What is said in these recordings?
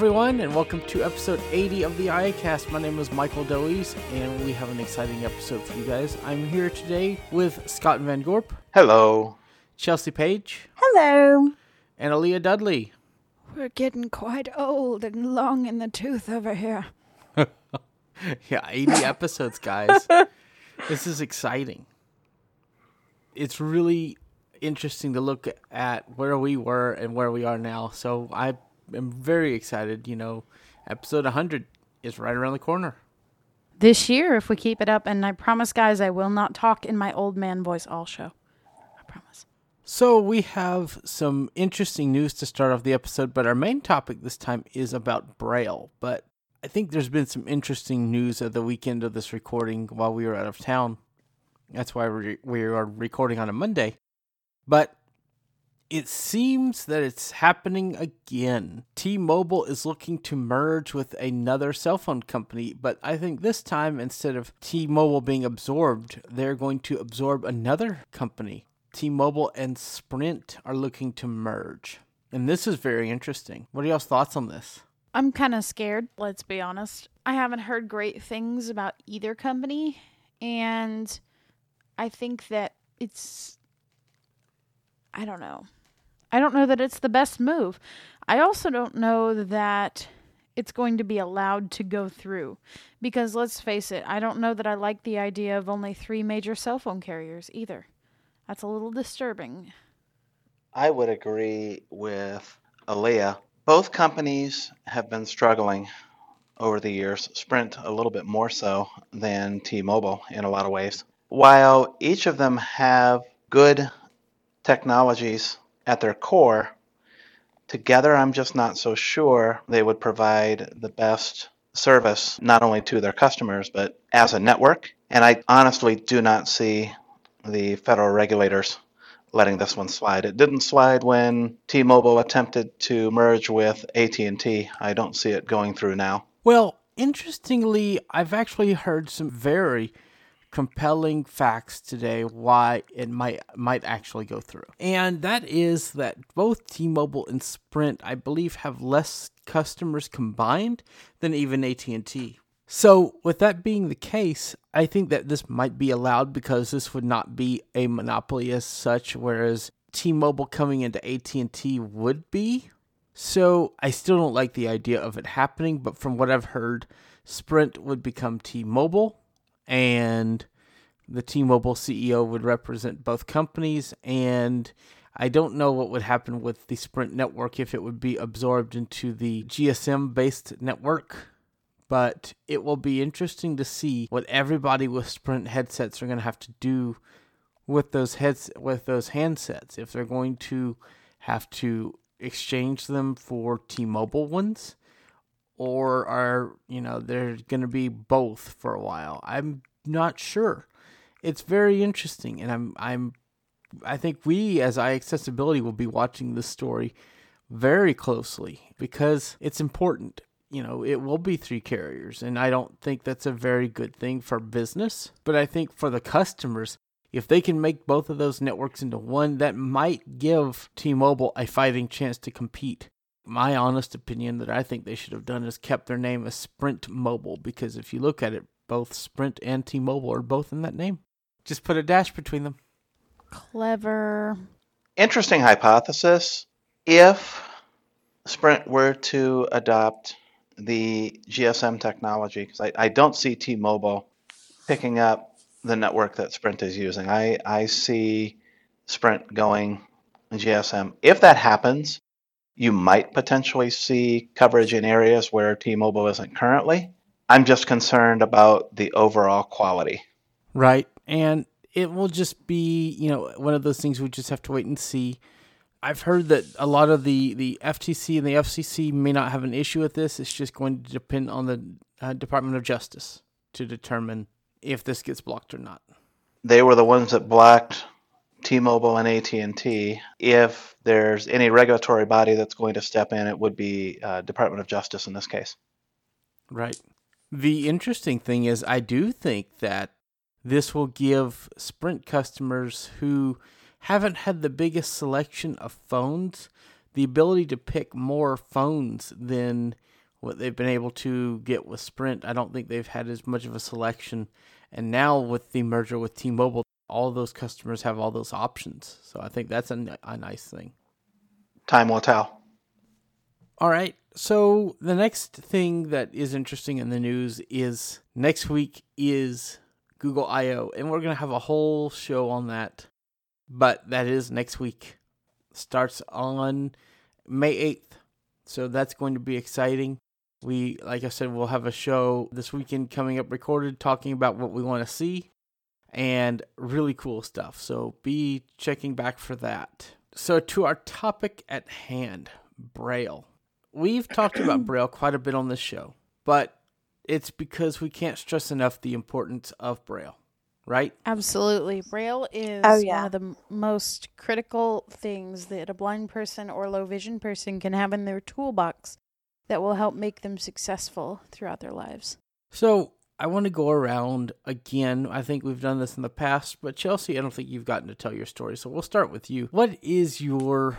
everyone, and welcome to episode 80 of the iACast. My name is Michael Doise, and we have an exciting episode for you guys. I'm here today with Scott Van Gorp, Hello. Chelsea Page, Hello. and Aleeha Dudley. We're getting quite old and long in the tooth over here. Yeah, 80 episodes, guys. This is exciting. It's really interesting to look at where we were and where we are now. So I am very excited. You know, episode 100 is right around the corner. this year if we keep it up. And I promise, guys, I will not talk in my old man voice all show. I promise. So we have some interesting news to start off the episode, but our main topic this time is about Braille. But I think there's been some interesting news at the weekend of this recording while we were out of town. That's why we we are recording on a Monday. But it seems that it's happening again. T-Mobile is looking to merge with another cell phone company, but I think this time instead of T-Mobile being absorbed, they're going to absorb another company. T-Mobile and Sprint are looking to merge. And this is very interesting. What are y'all's thoughts on this? I'm kind of scared, let's be honest. I haven't heard great things about either company. And I think that it's. I don't know. I don't know that it's the best move. I also don't know that it's going to be allowed to go through. Because let's face it, I don't know that I like the idea of only three major cell phone carriers either. That's a little disturbing. I would agree with Aleeha. Both companies have been struggling over the years, Sprint a little bit more so than T Mobile in a lot of ways. While each of them have good technologies at their core, together I'm just not so sure they would provide the best service not only to their customers but as a network. And I honestly do not see the federal regulators letting this one slide. It didn't slide when T-Mobile attempted to merge with AT&T. I don't see it going through now. Well, interestingly, I've actually heard some very compelling facts today why it might might actually go through. And that is that both T-Mobile and Sprint, I believe, have less customers combined than even AT&T. So, with that being the case, I think that this might be allowed because this would not be a monopoly as such whereas T-Mobile coming into AT&T would be. So, I still don't like the idea of it happening, but from what I've heard, Sprint would become T-Mobile and the T-Mobile CEO would represent both companies. And I don't know what would happen with the Sprint network if it would be absorbed into the GSM based network, but it will be interesting to see what everybody with Sprint headsets are going to have to do with those heads with those handsets. If they're going to have to exchange them for T-Mobile ones or are you know they're going to be both for a while. I'm not sure. It's very interesting, and I'm I'm I think we as iAccessibility will be watching this story very closely because it's important. You know, it will be three carriers, and I don't think that's a very good thing for business. But I think for the customers, if they can make both of those networks into one, that might give T Mobile a fighting chance to compete my honest opinion that I think they should have done is kept their name as Sprint Mobile because if you look at it, both Sprint and T Mobile are both in that name. Just put a dash between them. Clever. Interesting hypothesis. If Sprint were to adopt the GSM technology, because I, I don't see T-Mobile picking up the network that Sprint is using. I, I see Sprint going GSM. If that happens, you might potentially see coverage in areas where T-Mobile isn't currently. I'm just concerned about the overall quality. Right. And it will just be, you know, one of those things we just have to wait and see. I've heard that a lot of the, the FTC and the FCC may not have an issue with this. It's just going to depend on the uh, Department of Justice to determine if this gets blocked or not. They were the ones that blocked T-Mobile and AT&T. If there's any regulatory body that's going to step in, it would be uh, Department of Justice in this case. Right. The interesting thing is, I do think that this will give Sprint customers who haven't had the biggest selection of phones the ability to pick more phones than what they've been able to get with Sprint. I don't think they've had as much of a selection. And now with the merger with T-Mobile, all those customers have all those options. So I think that's a, a nice thing. Time will tell. All right. So the next thing that is interesting in the news is next week is Google I/O, and we're gonna have a whole show on that. But that is next week. Starts on May eighth, so that's going to be exciting. We, like I said, we'll have a show this weekend coming up recorded talking about what we want to see and really cool stuff. So be checking back for that. So, to our topic at hand Braille. We've talked about Braille quite a bit on this show, but it's because we can't stress enough the importance of Braille, right? Absolutely. Braille is Oh, yeah. one of the m- most critical things that a blind person or low vision person can have in their toolbox that will help make them successful throughout their lives. So, I want to go around again. I think we've done this in the past, but Chelsea, I don't think you've gotten to tell your story. So, we'll start with you. What is your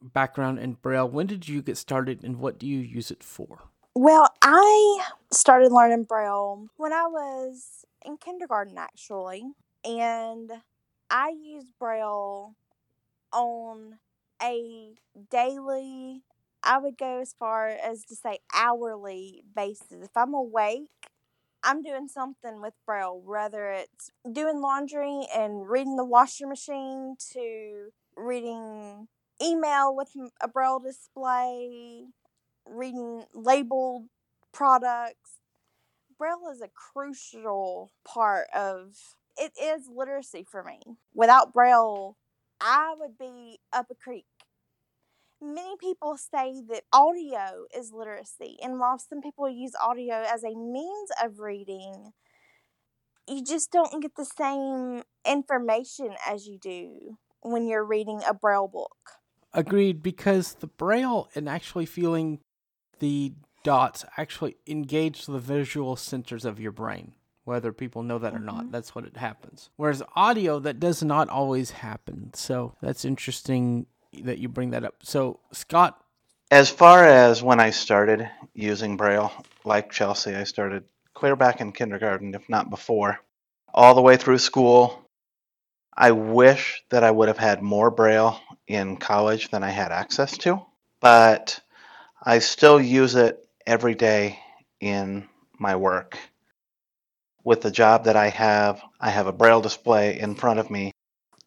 background in Braille? When did you get started and what do you use it for? Well, I started learning Braille when I was in kindergarten, actually. And I use Braille on a daily, I would go as far as to say hourly basis. If I'm awake, I'm doing something with Braille, whether it's doing laundry and reading the washer machine to reading email with a Braille display, reading labeled products. Braille is a crucial part of it is literacy for me. Without Braille, I would be up a creek. Many people say that audio is literacy, and while some people use audio as a means of reading, you just don't get the same information as you do when you're reading a Braille book. Agreed, because the braille and actually feeling the dots actually engage the visual centers of your brain, whether people know that or not. Mm-hmm. That's what it happens. Whereas audio, that does not always happen. So that's interesting that you bring that up. So, Scott, As far as when I started using Braille, like Chelsea, I started clear back in kindergarten, if not before, all the way through school. I wish that I would have had more Braille in college than I had access to, but I still use it every day in my work. With the job that I have, I have a Braille display in front of me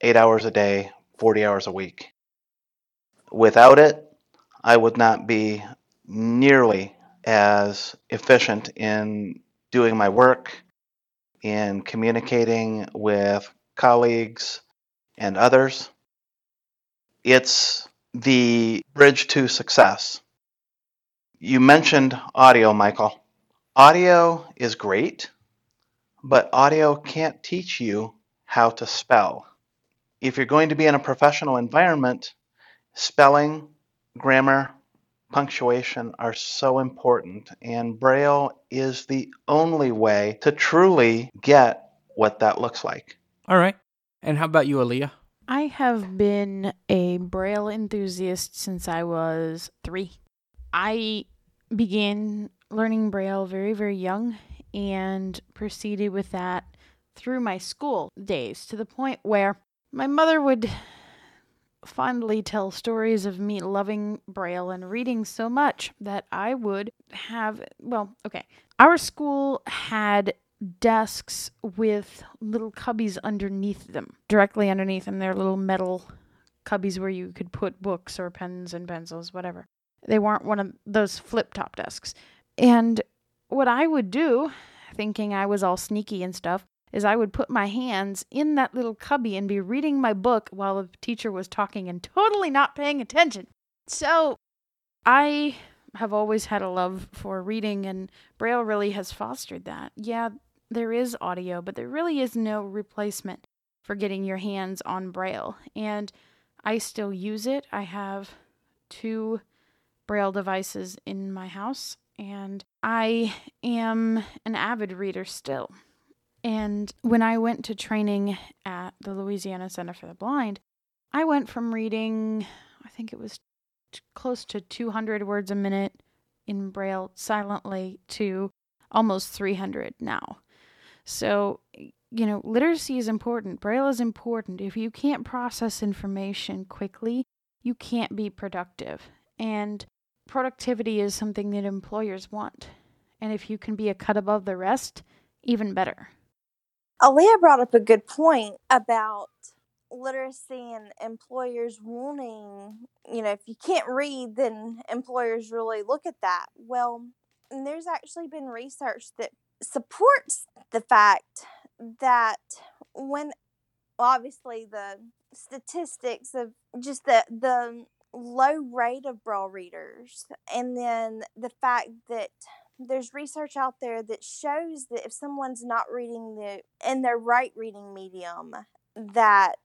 eight hours a day, 40 hours a week. Without it, I would not be nearly as efficient in doing my work, in communicating with colleagues and others. It's the bridge to success. You mentioned audio, Michael. Audio is great, but audio can't teach you how to spell. If you're going to be in a professional environment, spelling, grammar, punctuation are so important, and Braille is the only way to truly get what that looks like. all right. And how about you, Aleeha? I have been a Braille enthusiast since I was three. I began learning Braille very, very young and proceeded with that through my school days to the point where my mother would fondly tell stories of me loving Braille and reading so much that I would have, well, okay. Our school had desks with little cubbies underneath them, directly underneath them. They're little metal cubbies where you could put books or pens and pencils, whatever. They weren't one of those flip top desks. And what I would do, thinking I was all sneaky and stuff, is I would put my hands in that little cubby and be reading my book while the teacher was talking and totally not paying attention. So I have always had a love for reading, and Braille really has fostered that. Yeah, there is audio, but there really is no replacement for getting your hands on Braille. And I still use it. I have two Braille devices in my house, and I am an avid reader still. And when I went to training at the Louisiana Center for the Blind, I went from reading, I think it was t- close to 200 words a minute in Braille silently to almost 300 now. So, you know, literacy is important. Braille is important. If you can't process information quickly, you can't be productive. And productivity is something that employers want. And if you can be a cut above the rest, even better. Aleeha brought up a good point about literacy and employers wanting, you know, if you can't read, then employers really look at that. Well, there's actually been research that supports the fact that when obviously the statistics of just the the low rate of braille readers and then the fact that there's research out there that shows that if someone's not reading the in their right reading medium that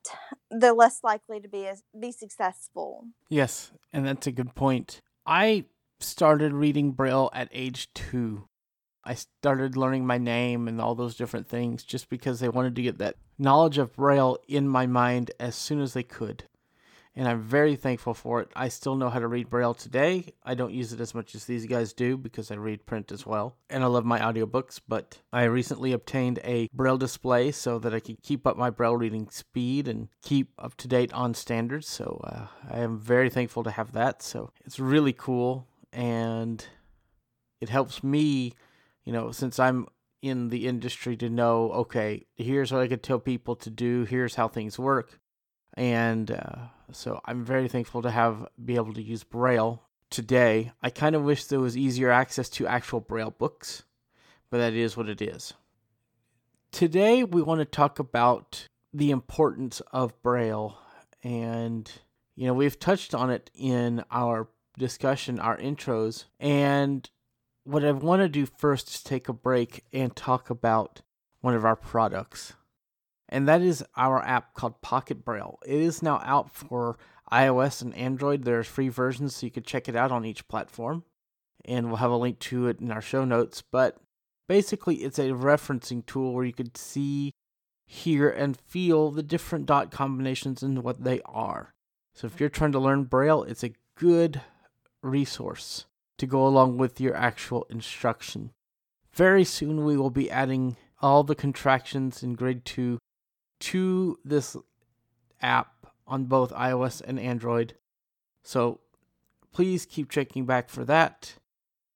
they're less likely to be be successful. Yes, and that's a good point. I started reading braille at age 2. I started learning my name and all those different things just because they wanted to get that knowledge of braille in my mind as soon as they could and I'm very thankful for it. I still know how to read Braille today. I don't use it as much as these guys do because I read print as well, and I love my audiobooks, but I recently obtained a Braille display so that I could keep up my Braille reading speed and keep up to date on standards. So uh, I am very thankful to have that. So it's really cool, and it helps me, you know, since I'm in the industry to know, okay, here's what I could tell people to do, here's how things work and uh, so I'm very thankful to have be able to use Braille today. I kind of wish there was easier access to actual Braille books, but that is what it is. Today we want to talk about the importance of Braille, and you know we've touched on it in our discussion, our intros, and what I want to do first is take a break and talk about one of our products and that is our app called Pocket Braille. It is now out for iOS and Android. There's free versions, so you can check it out on each platform. And we'll have a link to it in our show notes. But basically, it's a referencing tool where you could see, hear, and feel the different dot combinations and what they are. So if you're trying to learn Braille, it's a good resource to go along with your actual instruction. Very soon, we will be adding all the contractions in grade 2 to this app on both iOS and Android. So please keep checking back for that.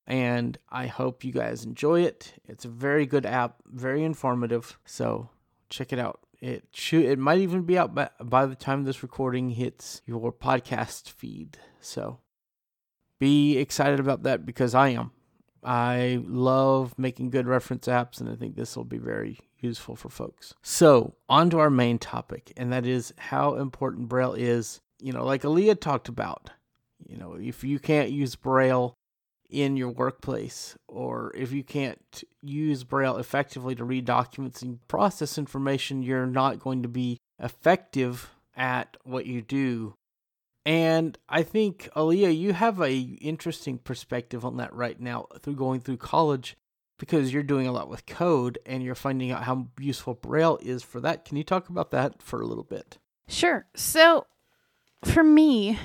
And I hope you guys enjoy it. It's a very good app, very informative. So check it out. It should it might even be out by, by the time this recording hits your podcast feed. So be excited about that because I am. I love making good reference apps and I think this will be very useful for folks. So, on to our main topic, and that is how important Braille is. You know, like Aleeha talked about, you know, if you can't use Braille in your workplace, or if you can't use Braille effectively to read documents and process information, you're not going to be effective at what you do. And I think Aleeha, you have a interesting perspective on that right now through going through college because you're doing a lot with code and you're finding out how useful Braille is for that. Can you talk about that for a little bit? Sure. So, for me,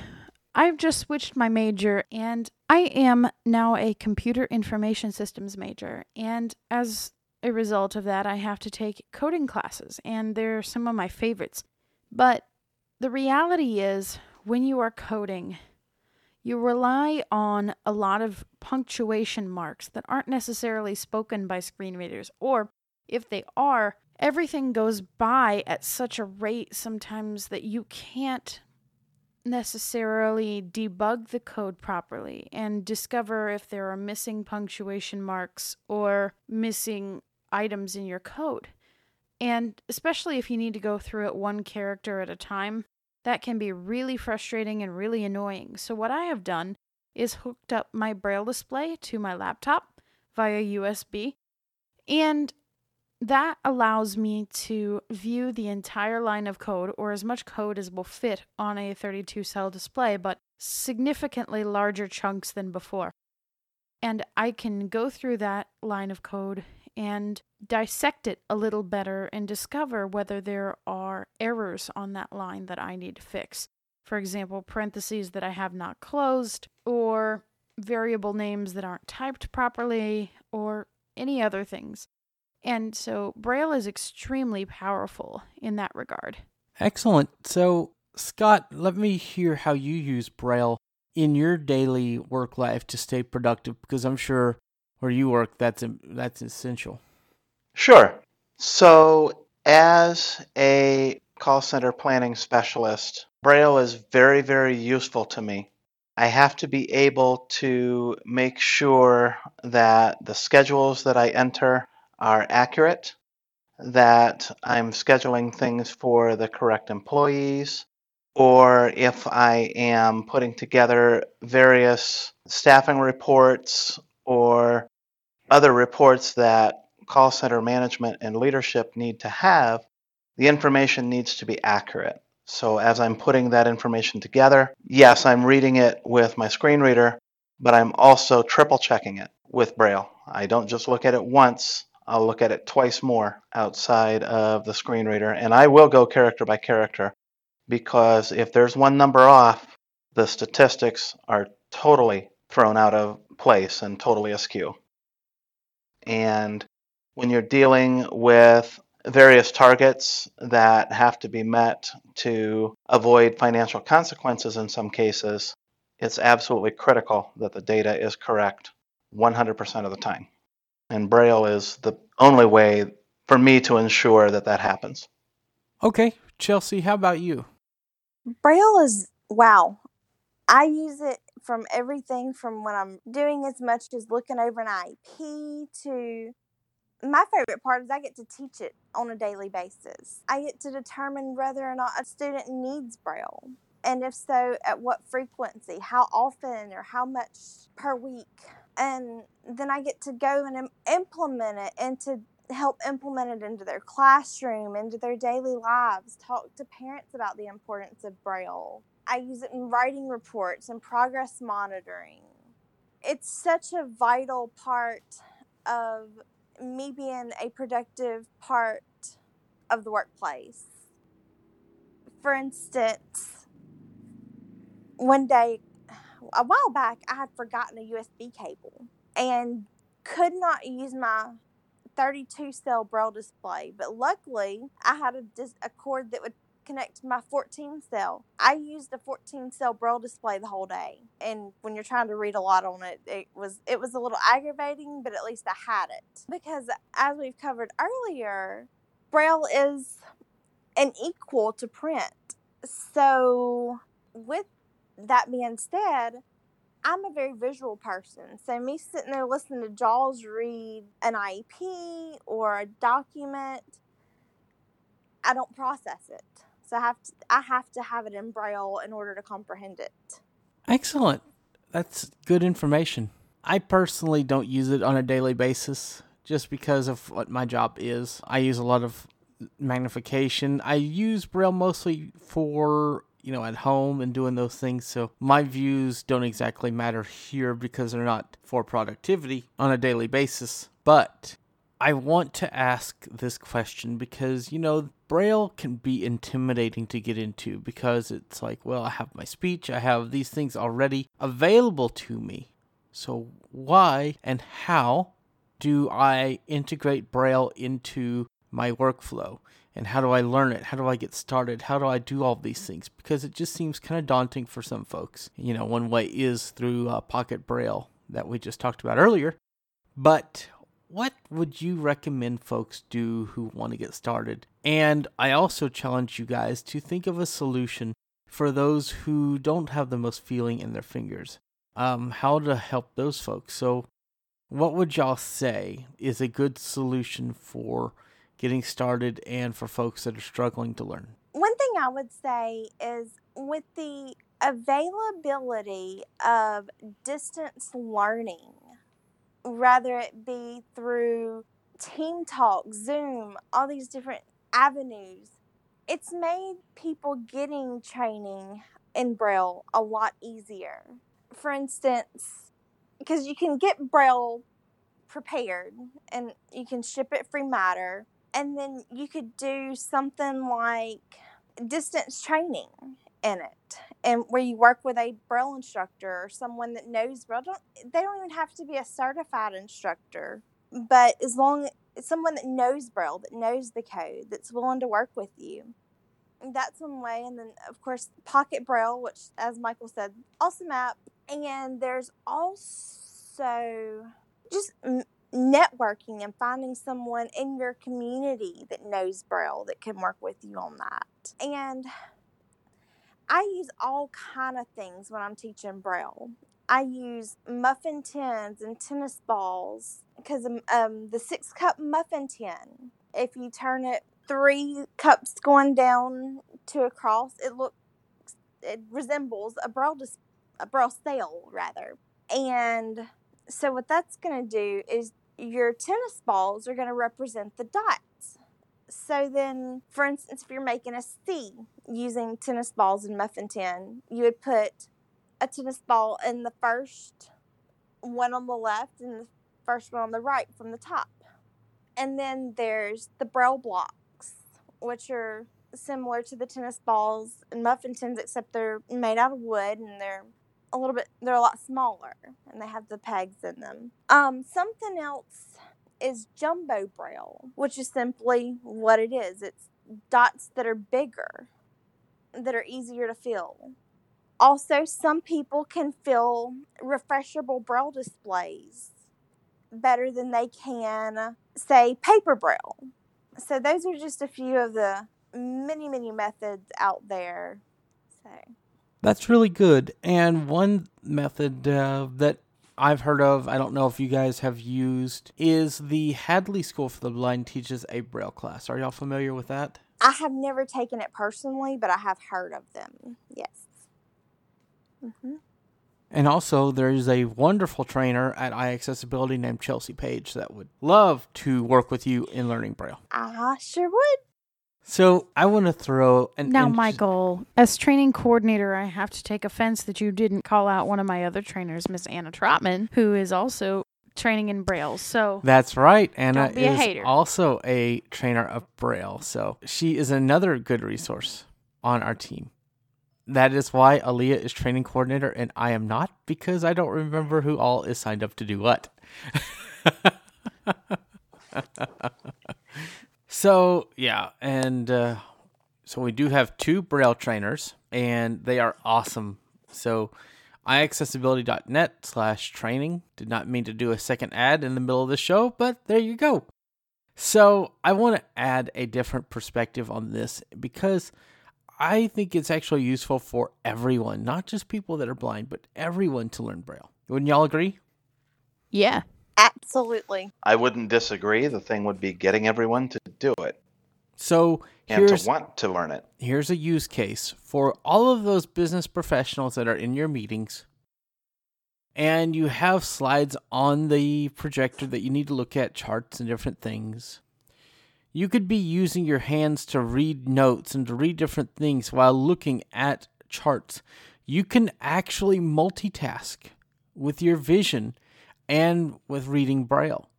I've just switched my major and I am now a computer information systems major. And as a result of that, I have to take coding classes, and they're some of my favorites. But the reality is, when you are coding, you rely on a lot of punctuation marks that aren't necessarily spoken by screen readers, or if they are, everything goes by at such a rate sometimes that you can't necessarily debug the code properly and discover if there are missing punctuation marks or missing items in your code. And especially if you need to go through it one character at a time, that can be really frustrating and really annoying. So, what I have done is hooked up my braille display to my laptop via USB, and that allows me to view the entire line of code or as much code as will fit on a 32 cell display, but significantly larger chunks than before. And I can go through that line of code and dissect it a little better and discover whether there are errors on that line that I need to fix. For example, parentheses that I have not closed, or variable names that aren't typed properly or any other things. And so Braille is extremely powerful in that regard. Excellent. So, Scott, let me hear how you use Braille in your daily work life to stay productive because I'm sure where you work that's that's essential. Sure. So, as a call center planning specialist, Braille is very, very useful to me. I have to be able to make sure that the schedules that I enter are accurate, that I'm scheduling things for the correct employees, or if I am putting together various staffing reports or other reports that call center management and leadership need to have, the information needs to be accurate. So as I'm putting that information together, yes, I'm reading it with my screen reader, but I'm also triple checking it with Braille. I don't just look at it once, I'll look at it twice more outside of the screen reader, and I will go character by character because if there's one number off, the statistics are totally thrown out of place and totally askew. And when you're dealing with various targets that have to be met to avoid financial consequences in some cases, it's absolutely critical that the data is correct 100% of the time. And Braille is the only way for me to ensure that that happens. Okay, Chelsea, how about you? Braille is wow. I use it from everything from when I'm doing as much as looking over an IEP to my favorite part is I get to teach it on a daily basis. I get to determine whether or not a student needs Braille. And if so, at what frequency, how often, or how much per week. And then I get to go and implement it and to help implement it into their classroom, into their daily lives, talk to parents about the importance of Braille. I use it in writing reports and progress monitoring. It's such a vital part of me being a productive part of the workplace. For instance, one day, a while back, I had forgotten a USB cable and could not use my 32 cell braille display. But luckily, I had a, dis- a cord that would connect my 14 cell. I used a 14 cell braille display the whole day. And when you're trying to read a lot on it, it was it was a little aggravating, but at least I had it. Because as we've covered earlier, braille is an equal to print. So with that being said, I'm a very visual person. So me sitting there listening to Jaws read an IEP or a document, I don't process it. So I have to I have to have it in braille in order to comprehend it. Excellent. That's good information. I personally don't use it on a daily basis just because of what my job is. I use a lot of magnification. I use braille mostly for you know, at home and doing those things. So my views don't exactly matter here because they're not for productivity on a daily basis. But I want to ask this question because, you know, Braille can be intimidating to get into because it's like, well, I have my speech, I have these things already available to me. So, why and how do I integrate Braille into my workflow? And how do I learn it? How do I get started? How do I do all these things? Because it just seems kind of daunting for some folks. You know, one way is through uh, Pocket Braille that we just talked about earlier. But what would you recommend folks do who want to get started? And I also challenge you guys to think of a solution for those who don't have the most feeling in their fingers. Um, how to help those folks. So, what would y'all say is a good solution for getting started and for folks that are struggling to learn? One thing I would say is with the availability of distance learning rather it be through Team Talk, Zoom, all these different avenues, it's made people getting training in Braille a lot easier. For instance, because you can get Braille prepared and you can ship it free matter, and then you could do something like distance training in it and where you work with a braille instructor or someone that knows braille don't they don't even have to be a certified instructor but as long as someone that knows braille that knows the code that's willing to work with you. That's one way and then of course pocket braille which as michael said awesome app and there's also just networking and finding someone in your community that knows braille that can work with you on that. And I use all kind of things when I'm teaching Braille. I use muffin tins and tennis balls because um, um, the six cup muffin tin, if you turn it three cups going down to a cross, it looks it resembles a braille dis- a braille cell rather. And so what that's going to do is your tennis balls are going to represent the dots. So then, for instance, if you're making a C using tennis balls and muffin tin, you would put a tennis ball in the first one on the left and the first one on the right from the top. And then there's the braille blocks, which are similar to the tennis balls and muffin tins, except they're made out of wood and they're a little bit they're a lot smaller and they have the pegs in them. Um, something else is jumbo braille, which is simply what it is. It's dots that are bigger, that are easier to fill. Also, some people can fill refreshable braille displays better than they can, say, paper braille. So, those are just a few of the many, many methods out there. So, That's really good. And one method uh, that I've heard of, I don't know if you guys have used, is the Hadley School for the Blind teaches a Braille class. Are y'all familiar with that? I have never taken it personally, but I have heard of them. Yes. hmm And also, there's a wonderful trainer at iAccessibility named Chelsea Page that would love to work with you in learning Braille. I sure would. So I want to throw an Now, Michael, as training coordinator, I have to take offense that you didn't call out one of my other trainers, Miss Anna Trotman, who is also training in Braille. So That's right. Anna Don't be a is hater. also a trainer of Braille. So she is another good resource on our team. That is why Aleeha is training coordinator and I am not because I don't remember who all is signed up to do what. so, yeah. And uh, so we do have two Braille trainers and they are awesome. So, iAccessibility.net slash training. Did not mean to do a second ad in the middle of the show, but there you go. So I want to add a different perspective on this because I think it's actually useful for everyone, not just people that are blind, but everyone to learn Braille. Wouldn't y'all agree? yeah, Absolutely. I wouldn't disagree. The thing would be getting everyone to do it So and here's to want to learn it. here's a use case for all of those business professionals that are in your meetings and you have slides on the projector that you need to look at charts and different things you could be using your hands to read notes and to read different things while looking at charts you can actually multitask with your vision and with reading braille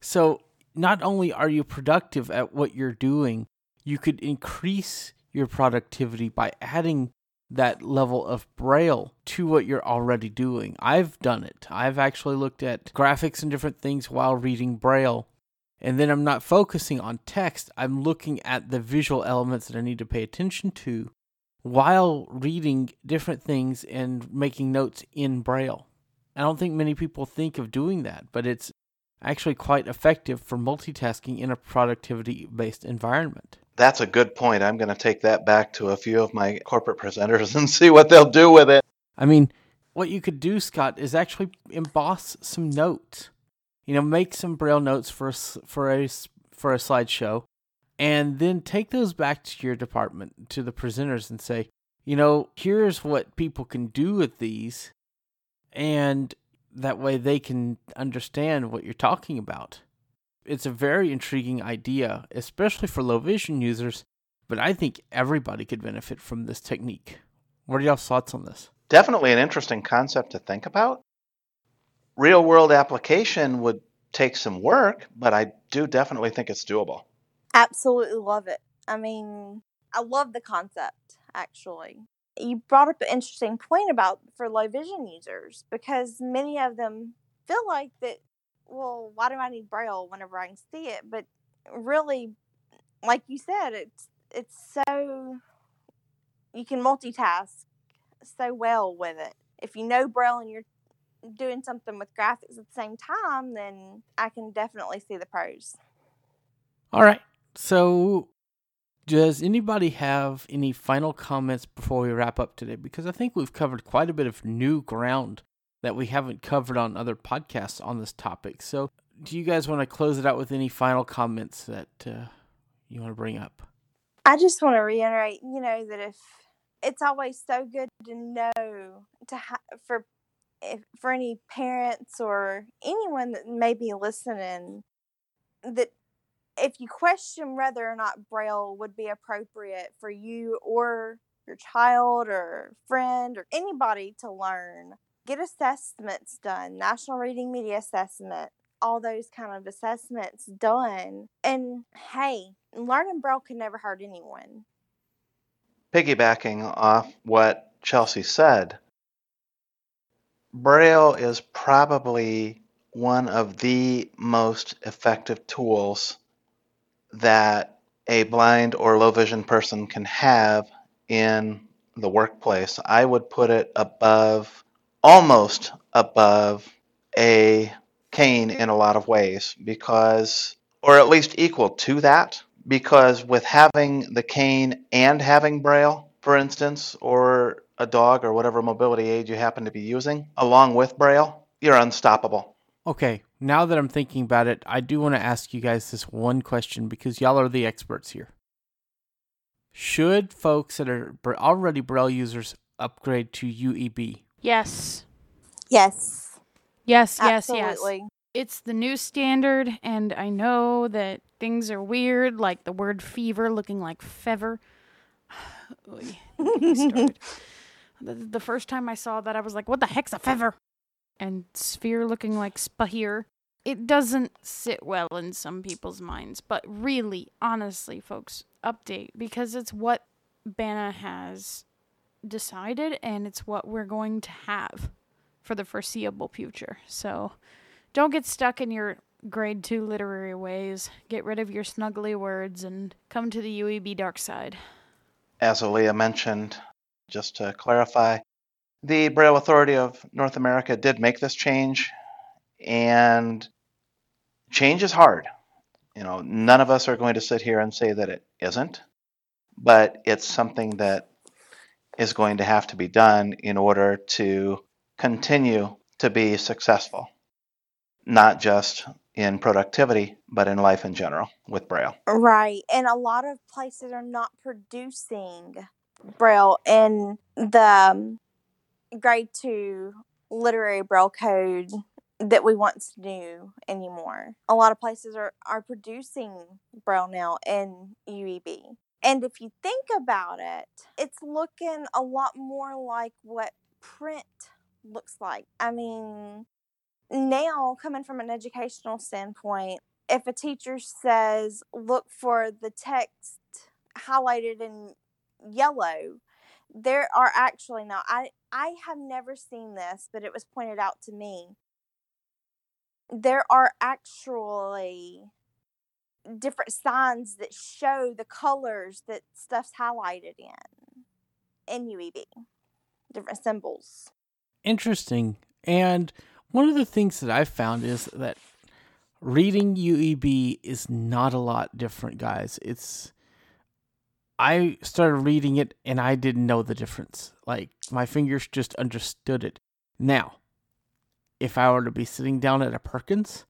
so not only are you productive at what you're doing you could increase your productivity by adding that level of braille to what you're already doing. I've done it. I've actually looked at graphics and different things while reading braille. And then I'm not focusing on text, I'm looking at the visual elements that I need to pay attention to while reading different things and making notes in braille. I don't think many people think of doing that, but it's actually quite effective for multitasking in a productivity based environment. That's a good point. I'm going to take that back to a few of my corporate presenters and see what they'll do with it. I mean, what you could do, Scott, is actually emboss some notes. You know, make some braille notes for a, for a for a slideshow, and then take those back to your department to the presenters and say, you know, here's what people can do with these, and that way they can understand what you're talking about. It's a very intriguing idea, especially for low vision users, but I think everybody could benefit from this technique. What are y'all's thoughts on this? Definitely an interesting concept to think about. Real world application would take some work, but I do definitely think it's doable. Absolutely love it. I mean, I love the concept, actually. You brought up an interesting point about for low vision users because many of them feel like that well why do i need braille whenever i can see it? But really like you said it's it's so you can multitask so well with it. If you know braille and you're doing something with graphics at the same time then i can definitely see the pros. All right. So, does anybody have any final comments before we wrap up today? Because I think we've covered quite a bit of new ground that we haven't covered on other podcasts on this topic. So, do you guys want to close it out with any final comments that uh, you want to bring up? I just want to reiterate, you know, that if it's always so good to know to ha- for if for any parents or anyone that may be listening that if you question whether or not braille would be appropriate for you or your child or friend or anybody to learn get assessments done national reading media assessment all those kind of assessments done and hey learning braille can never hurt anyone. Piggybacking off what Chelsea said, Braille is probably one of the most effective tools that a blind or low vision person can have in the workplace. I would put it above, almost above a cane in a lot of ways because, or at least equal to that, because with having the cane and having Braille, for instance, or a dog or whatever mobility aid you happen to be using, along with Braille, you're unstoppable. Okay, now that I'm thinking about it, I do want to ask you guys this one question because y'all are the experts here. Should folks that are already Braille users upgrade to UEB? Yes. yes Yes, yes, yes. absolutely It's the new standard, and I know that things are weird, like the word fever looking like fever. Oy, don't get me started. the, the first time I saw that, I was like, what the heck's a fever? And sphere looking like spahir. It doesn't sit well in some people's minds, but really, honestly, folks, update because it's what BANA has decided and it's what we're going to have for the foreseeable future. So don't get stuck in your grade two literary ways. Get rid of your snuggly words and come to the UEB dark side. As Aleeha mentioned, just to clarify, the Braille Authority of North America did make this change, and change is hard. You know, none of us are going to sit here and say that it isn't, but it's something that is going to have to be done in order to continue to be successful, not just in productivity, but in life in general with Braille. Right. And a lot of places are not producing Braille in the um, grade two literary Braille code that we once knew anymore. A lot of places are, are producing Braille now in UEB. And if you think about it, it's looking a lot more like what print looks like. I mean, now coming from an educational standpoint, if a teacher says look for the text highlighted in yellow, there are actually now I I have never seen this, but it was pointed out to me. There are actually different signs that show the colors that stuff's highlighted in in UEB. Different symbols. Interesting. And one of the things that I've found is that reading UEB is not a lot different, guys. It's I started reading it and I didn't know the difference. Like my fingers just understood it. Now, if I were to be sitting down at a Perkins,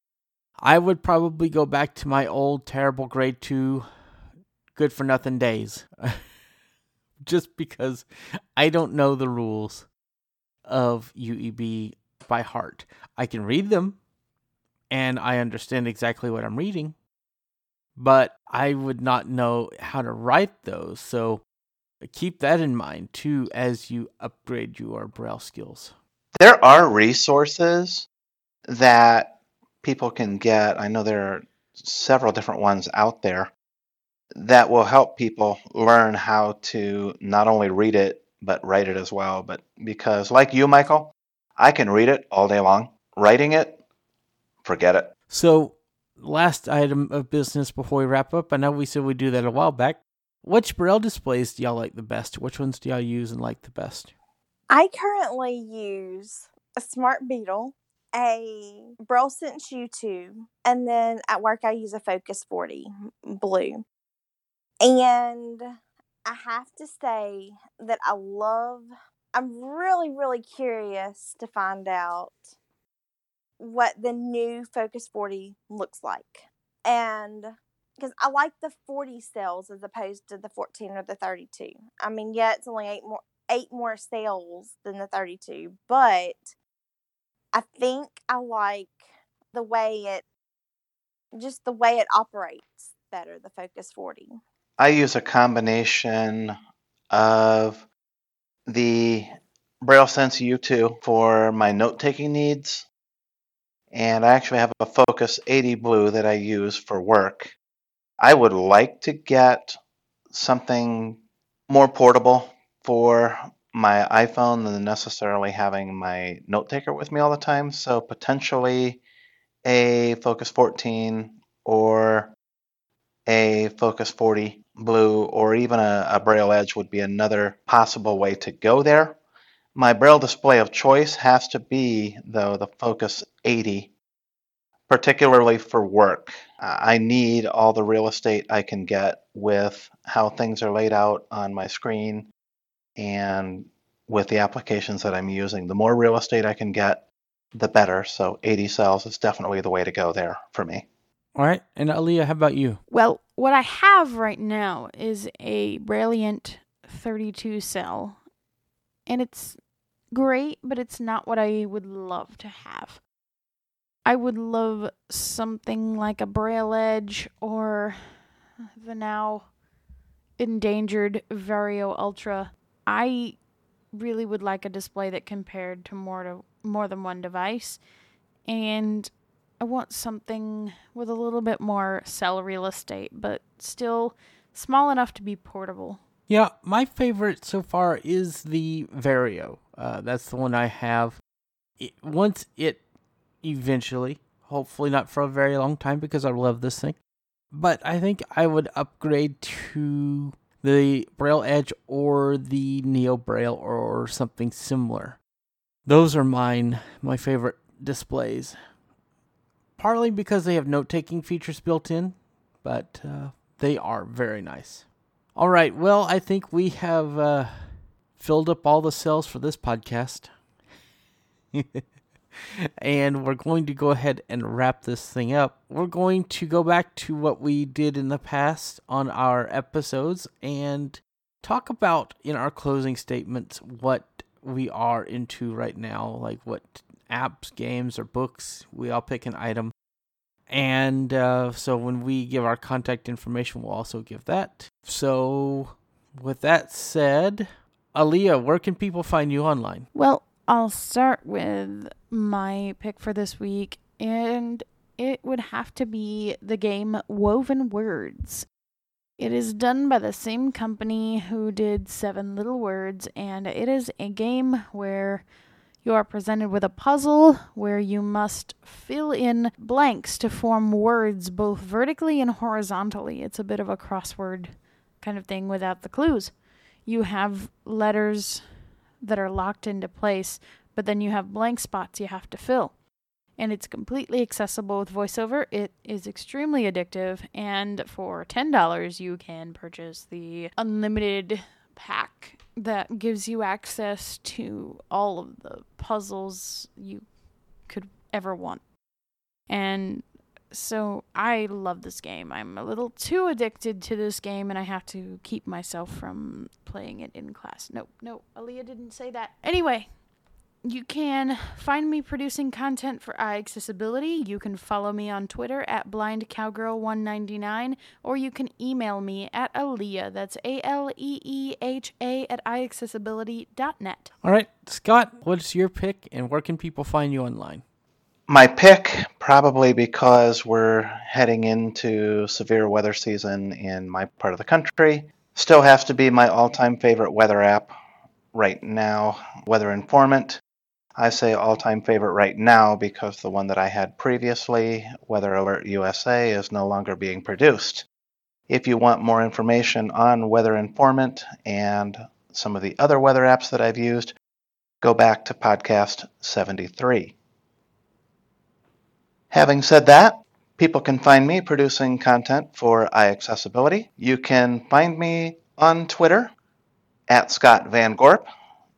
I would probably go back to my old terrible grade 2 good for nothing days. just because I don't know the rules of UEB by heart. I can read them and I understand exactly what I'm reading, but I would not know how to write those. So keep that in mind too as you upgrade your Braille skills. There are resources that people can get. I know there are several different ones out there that will help people learn how to not only read it but write it as well. But because, like you, Michael, I can read it all day long. Writing it, forget it. So, last item of business before we wrap up. I know we said we'd do that a while back. Which Braille displays do y'all like the best? Which ones do y'all use and like the best? I currently use a Smart Beetle, a Braille Sense U2, and then at work I use a Focus 40 blue. And I have to say that I love, I'm really, really curious to find out what the new Focus 40 looks like. And because I like the 40 cells as opposed to the 14 or the 32. I mean, yeah, it's only eight more eight more cells than the 32, but I think I like the way it just the way it operates better, the Focus 40. I use a combination of the Braille Sense U2 for my note taking needs, and I actually have a Focus 80 Blue that I use for work. I would like to get something more portable for my iPhone than necessarily having my note taker with me all the time. So potentially a Focus 14 or a Focus 40 Blue or even a, a Braille Edge would be another possible way to go there. My Braille display of choice has to be, though, the Focus 80 particularly for work. Uh, I need all the real estate I can get with how things are laid out on my screen and with the applications that I'm using. The more real estate I can get, the better. So 80 cells is definitely the way to go there for me. All right. And Aleeha, how about you? Well, what I have right now is a Brailliant 32 cell, and it's great, but it's not what I would love to have. I would love something like a Braille Edge or the now endangered Vario Ultra. I really would like a display that compared to more to more than one device and I want something with a little bit more cell real estate but still small enough to be portable. Yeah, my favorite so far is the Vario. Uh, that's the one I have. It, once it eventually. Hopefully, not for a very long time because I love this thing. But I think I would upgrade to the Braille Edge or the Neo Braille or something similar. Those are mine, my favorite displays. Partly because they have note taking features built in, but uh, they are very nice. All right, well, I think we have uh, filled up all the cells for this podcast. and we're going to go ahead and wrap this thing up. We're going to go back to what we did in the past on our episodes and talk about in our closing statements what we are into right now, like what apps, games, or books. We all pick an item. And uh, so when we give our contact information, we'll also give that. So, with that said, Aleeha, where can people find you online? Well, I'll start with my pick for this week, and it would have to be the game Woven Words. It is done by the same company who did Seven Little Words, and it is a game where you are presented with a puzzle where you must fill in blanks to form words both vertically and horizontally. It's a bit of a crossword kind of thing without the clues. You have letters that are locked into place, but then you have blank spots you have to fill. And it's completely accessible with voiceover. It is extremely addictive, and for $10, you can purchase the unlimited pack that gives you access to all of the puzzles you could ever want. And so I love this game. I'm a little too addicted to this game, and I have to keep myself from playing it in class. Nope, no, Aleeha didn't say that. Anyway, you can find me producing content for iAccessibility. You can follow me on Twitter at blindcowgirl199, or you can email me at Aleeha, that's A L E E H A, at iAccessibility.net. All right, Scott, what's your pick, and where can people find you online? My pick, probably because we're heading into severe weather season in my part of the country, still has to be my all time favorite weather app, right now. Weather Informant, I say all time favorite right now because the one that I had previously, Weather Alert USA, is no longer being produced. If you want more information on Weather Informant and some of the other weather apps that I've used, go back to podcast 73. Having said that, people can find me producing content for iAccessibility. You can find me on Twitter at Scott Van Gorp.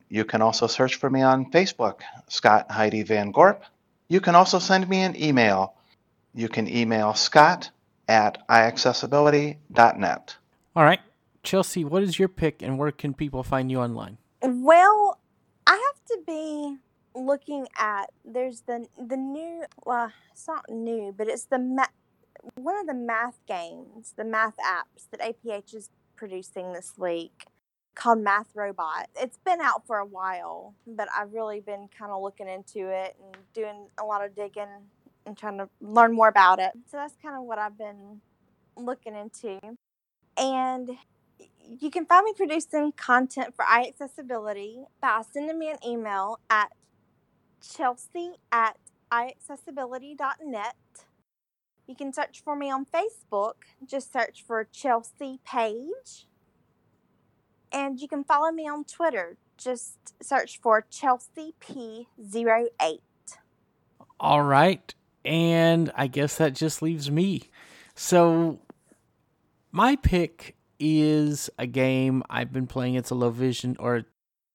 You can also search for me on Facebook, Scott Heidi Van Gorp. You can also send me an email. You can email scott at iAccessibility.net. All right. Chelsea, what is your pick and where can people find you online? Well, I have to be looking at there's the the new well it's not new but it's the ma- one of the math games the math apps that APH is producing this week called Math Robot. It's been out for a while, but I've really been kind of looking into it and doing a lot of digging and trying to learn more about it. So that's kind of what I've been looking into. And you can find me producing content for iAccessibility by sending me an email at chelsea at iAccessibility.net. You can search for me on Facebook. Just search for Chelsea Page. And you can follow me on Twitter. Just search for Chelsea P08. All right. And I guess that just leaves me. So, my pick is a game I've been playing. It's a low vision, or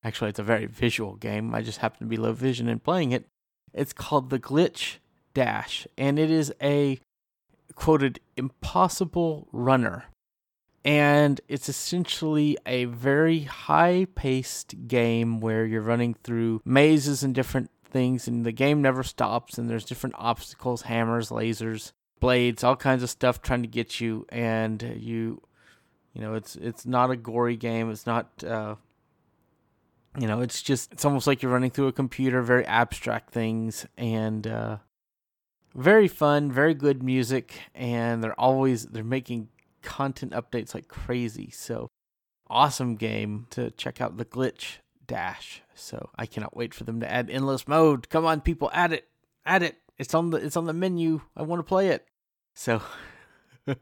actually, it's a very visual game. I just happen to be low vision and playing it. It's called The Glitch Dash, and it is a quoted impossible runner. And it's essentially a very high paced game where you're running through mazes and different things, and the game never stops, and there's different obstacles, hammers, lasers, blades, all kinds of stuff trying to get you, and you you know, it's it's not a gory game. It's not uh, you know, it's just it's almost like you're running through a computer, very abstract things and uh, very fun, very good music and they're always they're making content updates like crazy. So awesome game to check out the glitch dash. So I cannot wait for them to add endless mode. Come on people, add it. Add it. It's on the it's on the menu. I want to play it. So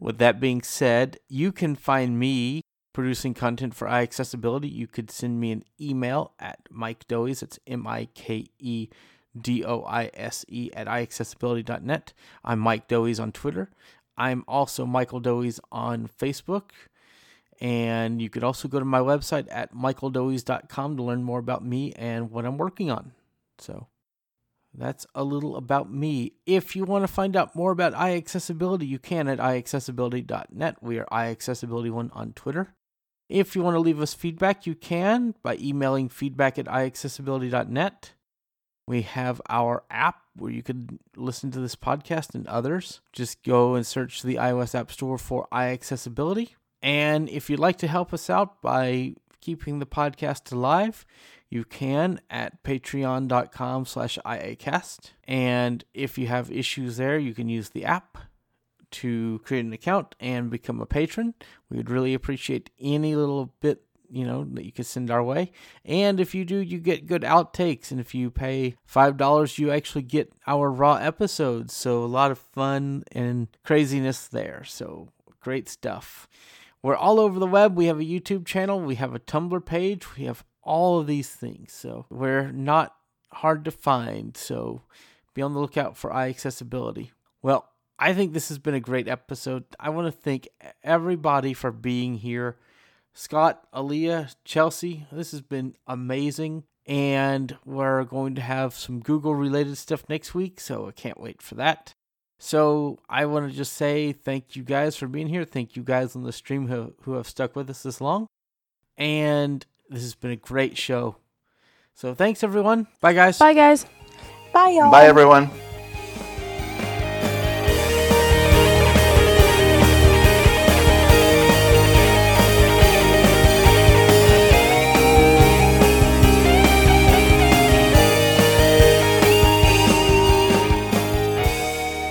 with that being said, you can find me producing content for iAccessibility. You could send me an email at Mike Doise. It's M I K E D O I S E at iAccessibility.net. I'm Mike Doise on Twitter. I'm also Michael Doise on Facebook. And you could also go to my website at michaeldoise.com to learn more about me and what I'm working on. So that's a little about me. If you want to find out more about iAccessibility, you can at iAccessibility.net. We are iAccessibility1 on Twitter. If you want to leave us feedback, you can by emailing feedback at iAccessibility.net. We have our app where you can listen to this podcast and others. Just go and search the iOS App Store for iAccessibility. And if you'd like to help us out by keeping the podcast alive, you can at patreon.com slash iacast. And if you have issues there, you can use the app to create an account and become a patron. We would really appreciate any little bit you know that you could send our way. And if you do you get good outtakes. And if you pay five dollars you actually get our raw episodes. So a lot of fun and craziness there. So great stuff. We're all over the web. We have a youtube channel. We have a tumblr page. We have all of these things. So we're not hard to find. So be on the lookout for iAccessibility well I think this has been a great episode. I want to thank everybody for being here. Scott, Aleeha, Chelsea, this has been amazing. And we're going to have some Google related stuff next week, so I can't wait for that. So I want to just say thank you guys for being here. Thank you guys on the stream who, who have stuck with us this long. And this has been a great show. So thanks, everyone. Bye, guys. Bye, guys. Bye, y'all. Bye, everyone.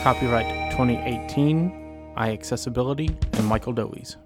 Copyright 2018, iAccessibility, and Michael Doise.